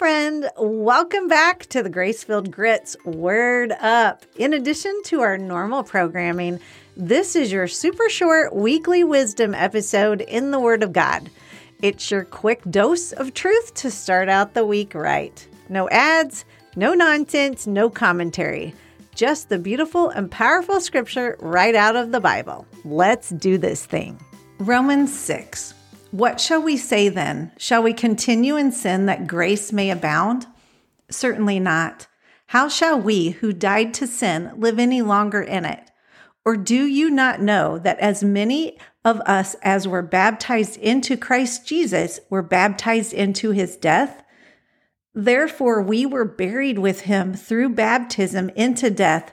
friend. Welcome back to the Grace-Filled Grit's Word Up. In addition to our normal programming, this is your super short weekly wisdom episode in the Word of God. It's your quick dose of truth to start out the week right. No ads, no nonsense, no commentary. Just the beautiful and powerful scripture right out of the Bible. Let's do this thing. Romans 6. What shall we say then? Shall we continue in sin that grace may abound? Certainly not. How shall we who died to sin live any longer in it? Or do you not know that as many of us as were baptized into Christ Jesus were baptized into his death? Therefore, we were buried with him through baptism into death,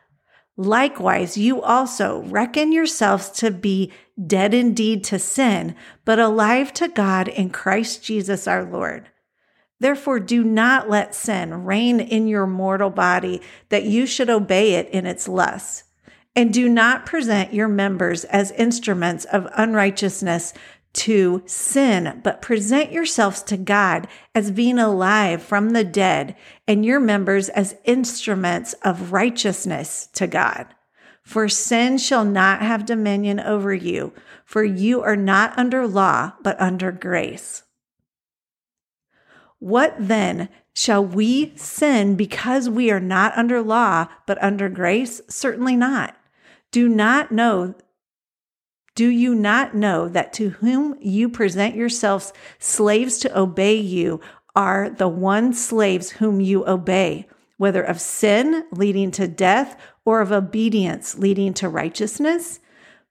Likewise, you also reckon yourselves to be dead indeed to sin, but alive to God in Christ Jesus our Lord. Therefore, do not let sin reign in your mortal body that you should obey it in its lusts. And do not present your members as instruments of unrighteousness to sin, but present yourselves to God as being alive from the dead and your members as instruments of righteousness to God. For sin shall not have dominion over you, for you are not under law, but under grace. What then? Shall we sin because we are not under law, but under grace? Certainly not. Do not know do you not know that to whom you present yourselves slaves to obey you are the one slaves whom you obey, whether of sin leading to death or of obedience leading to righteousness?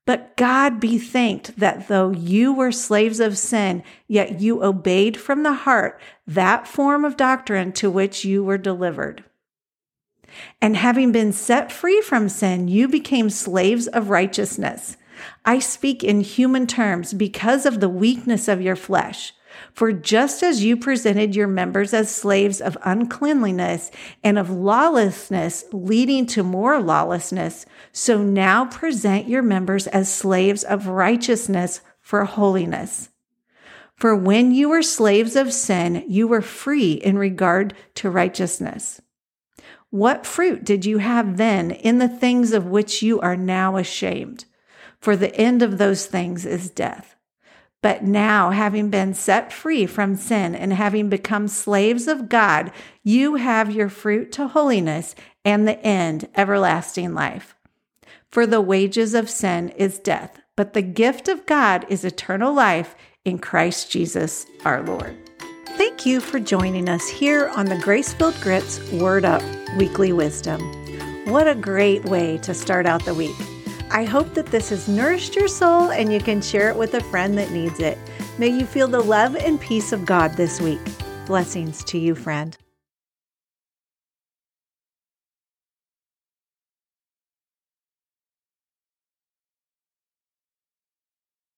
But God be thanked that though you were slaves of sin, yet you obeyed from the heart that form of doctrine to which you were delivered. And having been set free from sin, you became slaves of righteousness. I speak in human terms because of the weakness of your flesh. For just as you presented your members as slaves of uncleanliness and of lawlessness, leading to more lawlessness, so now present your members as slaves of righteousness for holiness. For when you were slaves of sin, you were free in regard to righteousness. What fruit did you have then in the things of which you are now ashamed? For the end of those things is death. But now, having been set free from sin and having become slaves of God, you have your fruit to holiness and the end, everlasting life. For the wages of sin is death, but the gift of God is eternal life in Christ Jesus our Lord. Thank you for joining us here on the Grace-Filled Grit's Word Up Weekly Wisdom. What a great way to start out the week. I hope that this has nourished your soul and you can share it with a friend that needs it. May you feel the love and peace of God this week. Blessings to you, friend.